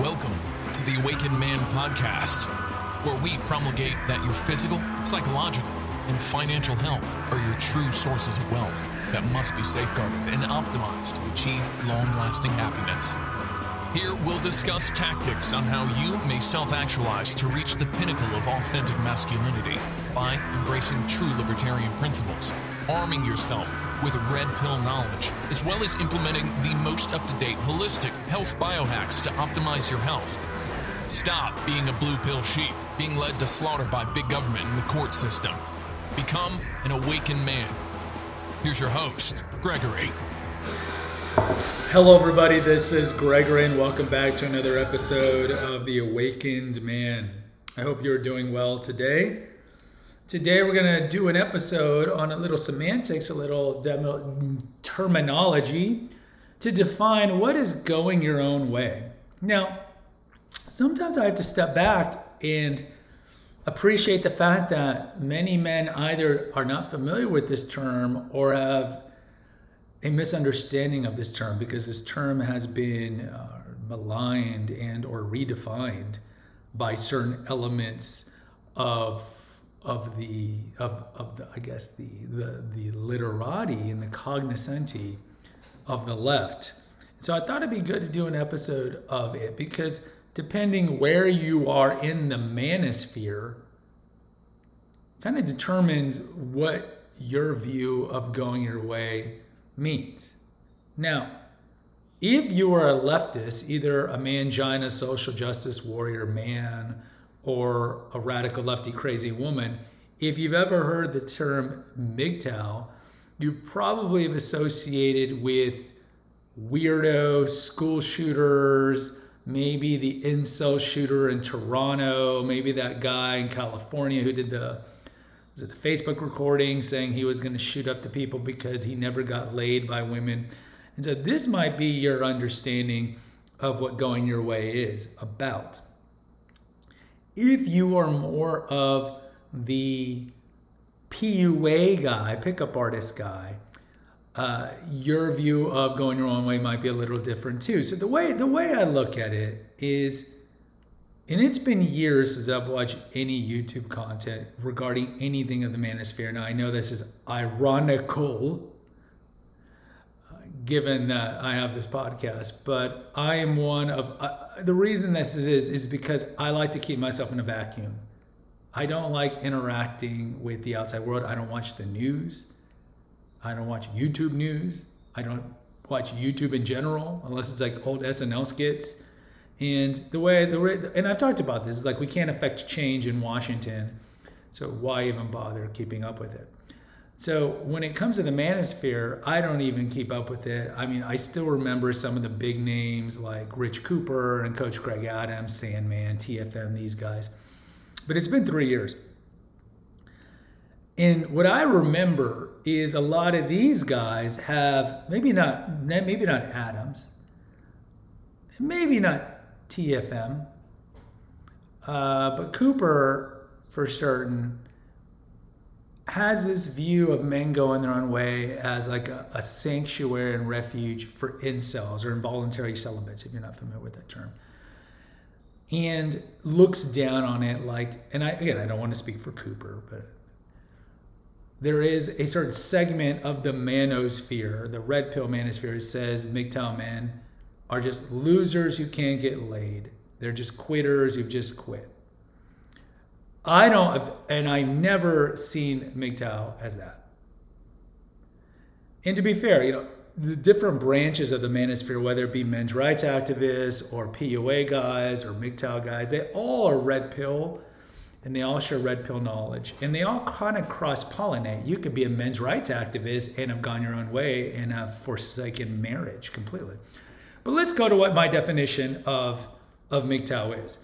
Welcome to the Awakened Man podcast, where we promulgate that your physical, psychological, and financial health are your true sources of wealth that must be safeguarded and optimized to achieve long lasting happiness. Here we'll discuss tactics on how you may self actualize to reach the pinnacle of authentic masculinity by embracing true libertarian principles, arming yourself with red pill knowledge, as well as implementing the most up to date holistic health biohacks to optimize your health. Stop being a blue pill sheep, being led to slaughter by big government and the court system. Become an awakened man. Here's your host, Gregory. Hello, everybody. This is Gregory, and welcome back to another episode of The Awakened Man. I hope you're doing well today. Today, we're going to do an episode on a little semantics, a little demo, terminology to define what is going your own way. Now, sometimes I have to step back and appreciate the fact that many men either are not familiar with this term or have a misunderstanding of this term because this term has been uh, maligned and or redefined by certain elements of of the of, of the I guess the the the literati and the cognoscenti of the left. So I thought it'd be good to do an episode of it because depending where you are in the manosphere kind of determines what your view of going your way means. Now, if you are a leftist, either a mangina social justice warrior man or a radical lefty crazy woman, if you've ever heard the term MGTOW, you probably have associated with weirdo school shooters, maybe the incel shooter in Toronto, maybe that guy in California who did the was it the Facebook recording saying he was going to shoot up the people because he never got laid by women. And so this might be your understanding of what going your way is about. If you are more of the PUA guy, pickup artist guy, uh, your view of going your own way might be a little different too. So the way the way I look at it is, and it's been years since I've watched any YouTube content regarding anything of the manosphere. Now I know this is ironical, given that I have this podcast, but I am one of uh, the reason this is is because I like to keep myself in a vacuum. I don't like interacting with the outside world. I don't watch the news. I don't watch YouTube news. I don't watch YouTube in general unless it's like old SNL skits. And the way the and I've talked about this is like we can't affect change in Washington, so why even bother keeping up with it? So when it comes to the manosphere, I don't even keep up with it. I mean, I still remember some of the big names like Rich Cooper and Coach Greg Adams, Sandman, TFM, these guys. But it's been three years. And what I remember is a lot of these guys have maybe not maybe not Adams, maybe not TFM, uh, but Cooper for certain has this view of men going their own way as like a, a sanctuary and refuge for incels or involuntary celibates, if you're not familiar with that term and looks down on it like and I again I don't want to speak for Cooper, but there is a certain segment of the manosphere, the red pill manosphere, that says MGTOW men are just losers who can't get laid. They're just quitters who've just quit. I don't, and I never seen MGTOW as that. And to be fair, you know, the different branches of the manosphere, whether it be men's rights activists or PUA guys or MGTOW guys, they all are red pill and they all share red pill knowledge and they all kind of cross pollinate. You could be a men's rights activist and have gone your own way and have forsaken marriage completely. But let's go to what my definition of, of MGTOW is.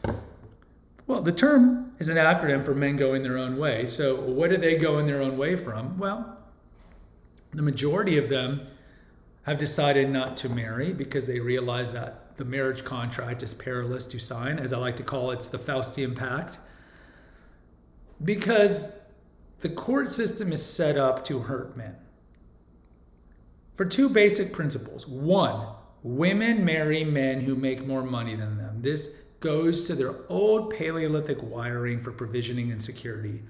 Well, the term is an acronym for men going their own way. So, what do they go in their own way from? Well, the majority of them have decided not to marry because they realize that the marriage contract is perilous to sign. As I like to call it, it's the Faustian Pact. Because the court system is set up to hurt men for two basic principles. One, women marry men who make more money than them. This goes to their old Paleolithic wiring for provisioning and security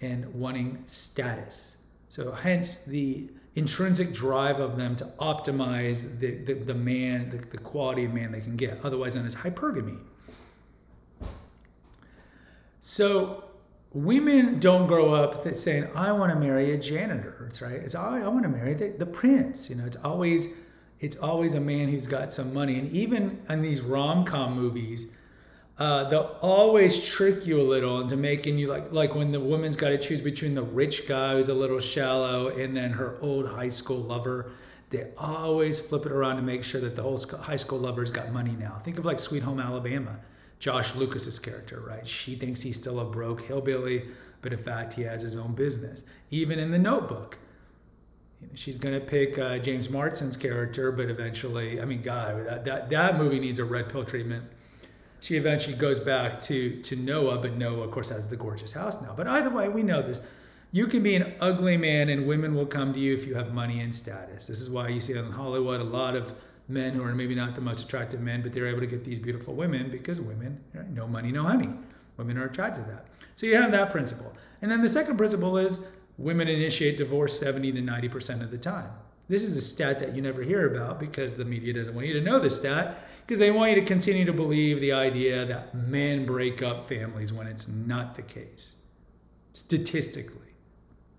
and wanting status. So, hence the intrinsic drive of them to optimize the, the, the man, the, the quality of man they can get, otherwise known as hypergamy. So, women don't grow up saying, I want to marry a janitor. It's right. It's, I, I want to marry the, the prince. You know, it's always, it's always a man who's got some money. And even in these rom-com movies, uh, they'll always trick you a little into making you like like when the woman's got to choose between the rich guy who's a little shallow and then her old high school lover. They always flip it around to make sure that the whole high school lover's got money now. Think of like sweet home alabama josh lucas's character right? She thinks he's still a broke hillbilly but in fact he has his own business. Even in the notebook she's going to pick uh, james marsden's character but eventually i mean god that, that, that movie needs a red pill treatment she eventually goes back to to Noah, but Noah, of course, has the gorgeous house now. But either way, we know this. You can be an ugly man, and women will come to you if you have money and status. This is why you see in Hollywood a lot of men who are maybe not the most attractive men, but they're able to get these beautiful women because women, right, no money, no honey. Women are attracted to that. So you have that principle. And then the second principle is women initiate divorce 70 to 90% of the time. This is a stat that you never hear about because the media doesn't want you to know the stat because they want you to continue to believe the idea that men break up families when it's not the case. Statistically,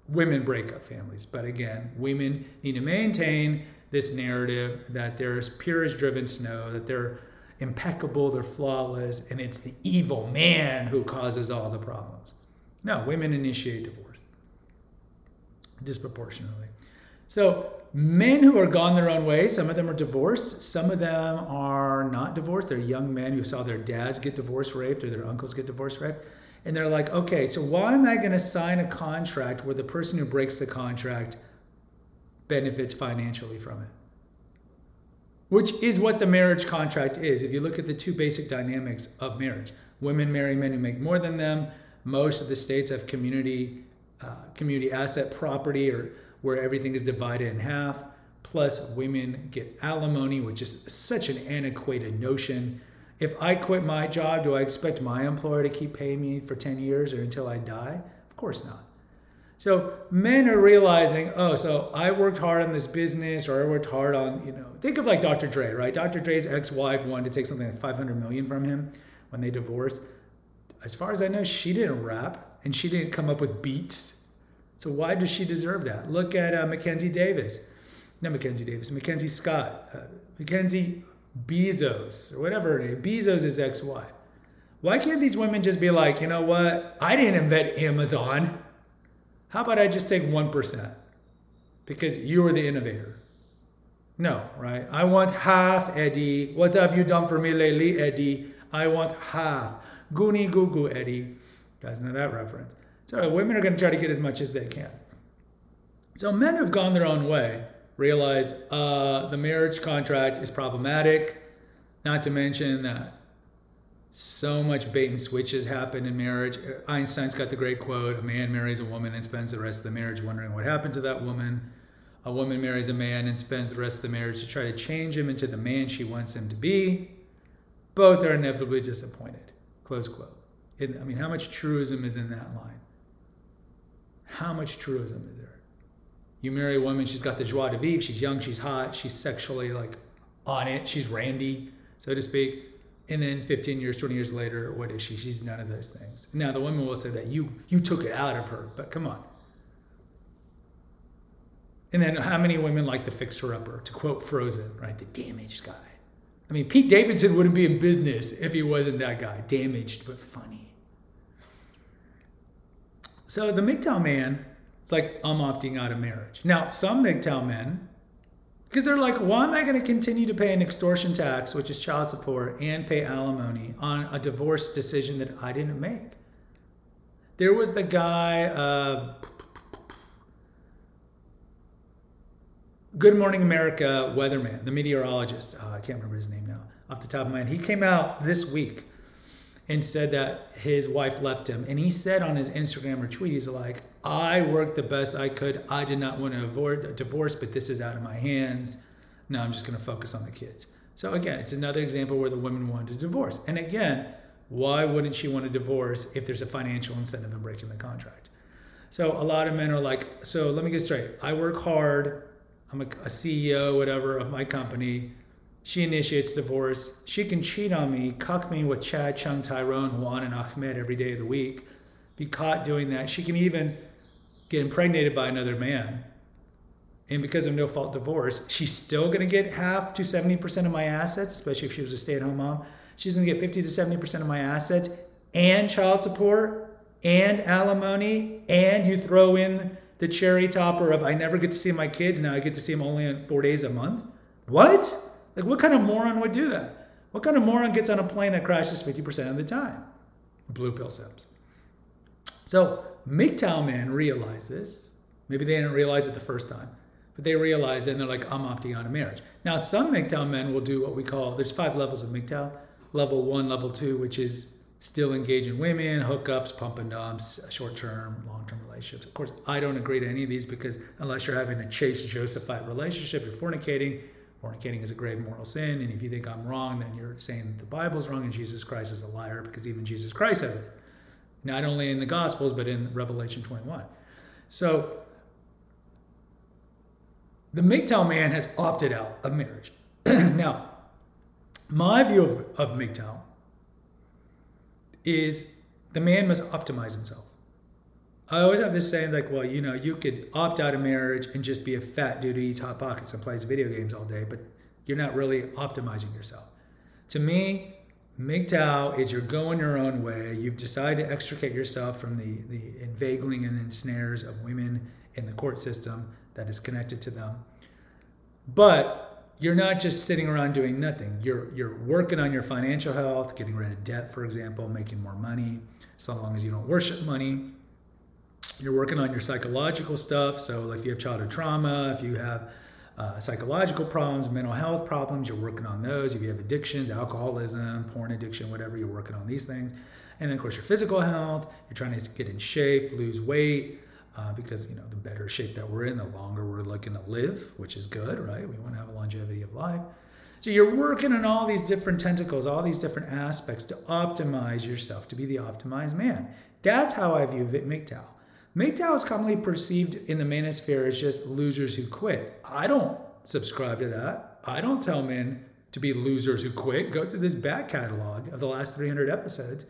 women break up families. But again, women need to maintain this narrative that they're as pure as driven snow, that they're impeccable, they're flawless, and it's the evil man who causes all the problems. No, women initiate divorce disproportionately. So men who are gone their own way, some of them are divorced, some of them are not divorced. They're young men who saw their dads get divorce raped or their uncles get divorce raped. And they're like, okay, so why am I going to sign a contract where the person who breaks the contract benefits financially from it? Which is what the marriage contract is. If you look at the two basic dynamics of marriage, women marry men who make more than them. Most of the states have community uh, community asset property or where everything is divided in half. Plus, women get alimony, which is such an antiquated notion. If I quit my job, do I expect my employer to keep paying me for 10 years or until I die? Of course not. So men are realizing, oh, so I worked hard on this business or I worked hard on, you know, think of like Dr. Dre, right? Dr. Dre's ex-wife wanted to take something like 500 million from him when they divorced. As far as I know, she didn't rap and she didn't come up with beats so why does she deserve that? Look at uh, Mackenzie Davis. Not Mackenzie Davis, Mackenzie Scott. Uh, Mackenzie Bezos, or whatever. Bezos is ex-wife. Why can't these women just be like, you know what? I didn't invent Amazon. How about I just take 1%? Because you were the innovator. No, right? I want half, Eddie. What have you done for me lately, Eddie? I want half. Goonie goo goo, Eddie. You guys know that reference. So women are going to try to get as much as they can. So men who've gone their own way realize uh, the marriage contract is problematic. Not to mention that so much bait and switches happen in marriage. Einstein's got the great quote: "A man marries a woman and spends the rest of the marriage wondering what happened to that woman." A woman marries a man and spends the rest of the marriage to try to change him into the man she wants him to be. Both are inevitably disappointed. Close quote. I mean, how much truism is in that line? How much truism is there? You marry a woman, she's got the joie de vivre, she's young, she's hot, she's sexually like on it, she's randy, so to speak. And then 15 years, 20 years later, what is she? She's none of those things. Now the women will say that you you took it out of her, but come on. And then how many women like the fixer upper? To quote Frozen, right? The damaged guy. I mean, Pete Davidson wouldn't be in business if he wasn't that guy. Damaged but funny. So the MGTOW man, it's like, I'm opting out of marriage. Now, some MGTOW men, because they're like, why am I going to continue to pay an extortion tax, which is child support, and pay alimony on a divorce decision that I didn't make? There was the guy, uh, Good Morning America weatherman, the meteorologist. Uh, I can't remember his name now off the top of my head. He came out this week and said that his wife left him. And he said on his Instagram or tweet, he's like, I worked the best I could. I did not want to avoid a divorce, but this is out of my hands. Now I'm just going to focus on the kids. So again, it's another example where the woman wanted to divorce. And again, why wouldn't she want a divorce if there's a financial incentive in breaking the contract? So a lot of men are like, so let me get straight. I work hard. I'm a, a CEO, whatever, of my company. She initiates divorce. She can cheat on me, cuck me with Chad, Chung, Tyrone, Juan, and Ahmed every day of the week. Be caught doing that. She can even get impregnated by another man and because of no fault divorce, she's still going to get half to 70% of my assets, especially if she was a stay at home mom. She's going to get 50 to 70% of my assets and child support and alimony. And you throw in the cherry topper of I never get to see my kids. Now I get to see them only on four days a month. What? Like, what kind of moron would do that? What kind of moron gets on a plane that crashes 50% of the time? Blue pill sims. So, MGTOW men realize this. Maybe they didn't realize it the first time but they realize it and they're like, I'm opting out of marriage. Now, some MGTOW men will do what we call there's five levels of MGTOW. Level one, level two, which is still engage in women, hookups, pump and dumps, short term, long term relationships. Of course, I don't agree to any of these because unless you're having a chaste Josephite relationship, you're fornicating. Fornicating is a grave moral sin. And if you think I'm wrong, then you're saying that the Bible's wrong and Jesus Christ is a liar because even Jesus Christ says it. Not only in the Gospels, but in Revelation 21. So the MGTOW man has opted out of marriage. now, my view of, of MGTOW is the man must optimize himself. I always have this saying like, well, you know, you could opt out of marriage and just be a fat dude who eats hot pockets and plays video games all day, but you're not really optimizing yourself. To me, MGTOW is you're going your own way. You've decided to extricate yourself from the, the inveigling and ensnares of women in the court system that is connected to them. But you're not just sitting around doing nothing. You're you're working on your financial health, getting rid of debt, for example, making more money, so long as you don't worship money. You're working on your psychological stuff. So, like if you have childhood trauma, if you have uh, psychological problems, mental health problems, you're working on those. If you have addictions, alcoholism, porn addiction, whatever, you're working on these things. And then, of course, your physical health, you're trying to get in shape, lose weight, uh, because you know the better shape that we're in, the longer we're looking to live, which is good, right? We want to have a longevity of life. So you're working on all these different tentacles, all these different aspects to optimize yourself to be the optimized man. That's how I view MGTOW. MGTOW is commonly perceived in the manosphere as just losers who quit. I don't subscribe to that. I don't tell men to be losers who quit. Go through this back catalog of the last 300 episodes.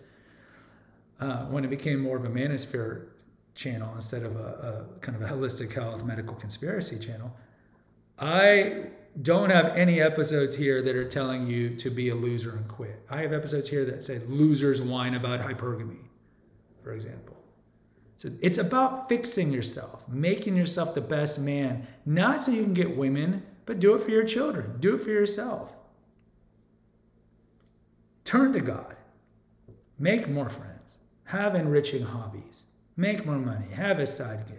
Uh, when it became more of a manosphere channel instead of a, a, kind of a holistic health medical conspiracy channel. I don't have any episodes here that are telling you to be a loser and quit. I have episodes here that say losers whine about hypergamy, for example. So it's about fixing yourself, making yourself the best man, not so you can get women, but do it for your children, do it for yourself. Turn to God, make more friends, have enriching hobbies make more money, have a side gig.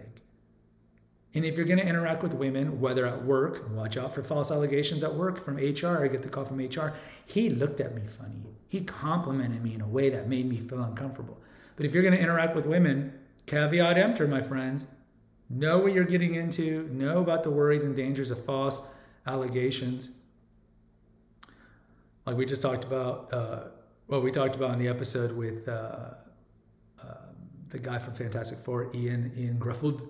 And if you're going to interact with women, whether at work, watch out for false allegations at work from HR. I get the call from HR. He looked at me funny. He complimented me in a way that made me feel uncomfortable. But if you're going to interact with women, caveat emptor, my friends, know what you're getting into, know about the worries and dangers of false allegations. Like we just talked about, uh, what we talked about in the episode with. Uh, the guy from Fantastic Four, Ian Ian Gruffudd.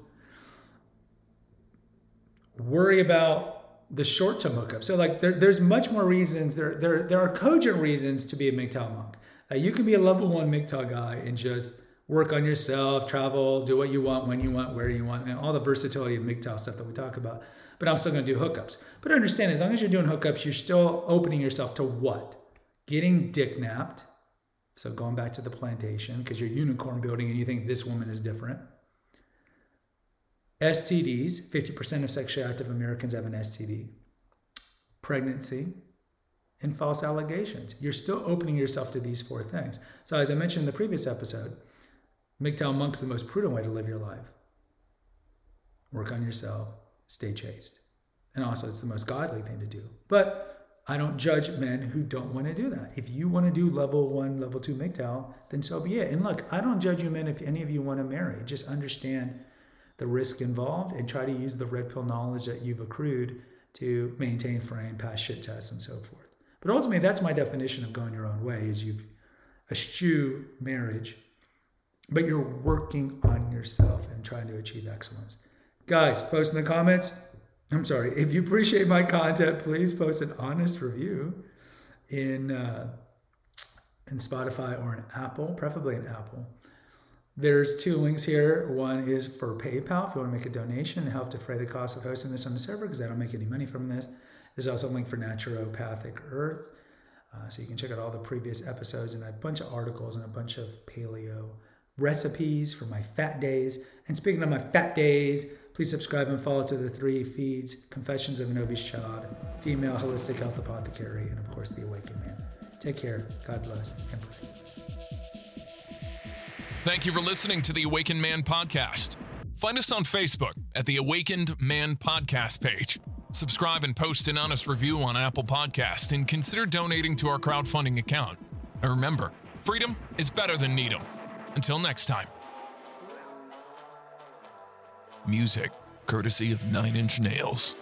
Worry about the short-term hookup. So like there, there's much more reasons. There, there there are cogent reasons to be a MGTOW monk. Uh, you can be a level one MGTOW guy and just work on yourself, travel, do what you want, when you want, where you want, and all the versatility of MGTOW stuff that we talk about. But I'm still going to do hookups. But understand, as long as you're doing hookups, you're still opening yourself to what? Getting dick napped so going back to the plantation, because you're unicorn building and you think this woman is different. STDs, 50% of sexually active Americans have an STD. Pregnancy and false allegations. You're still opening yourself to these four things. So, as I mentioned in the previous episode, MGTOW Monk's the most prudent way to live your life. Work on yourself, stay chaste. And also, it's the most godly thing to do. But I don't judge men who don't want to do that. If you want to do level one, level two MGTOW, then so be it. And look, I don't judge you men if any of you want to marry. Just understand the risk involved and try to use the red pill knowledge that you've accrued to maintain frame, pass shit tests, and so forth. But ultimately, that's my definition of going your own way: is you've eschew marriage, but you're working on yourself and trying to achieve excellence. Guys, post in the comments. I'm sorry. If you appreciate my content, please post an honest review in uh, in Spotify or in Apple, preferably in Apple. There's two links here. One is for PayPal if you want to make a donation and help defray the cost of hosting this on the server because I don't make any money from this. There's also a link for Naturopathic Earth. Uh, so you can check out all the previous episodes and a bunch of articles and a bunch of paleo recipes for my fat days. And speaking of my fat days, please subscribe and follow to the three feeds Confessions of an Obese Child, Female Holistic Health Apothecary, and of course, The Awakened Man. Take care. God bless. And pray. Thank you for listening to the Awakened Man podcast. Find us on Facebook at the Awakened Man podcast page. Subscribe and post an honest review on Apple Podcast and consider donating to our crowdfunding account. And remember, freedom is better than needle. Until next time. Music courtesy of Nine Inch Nails.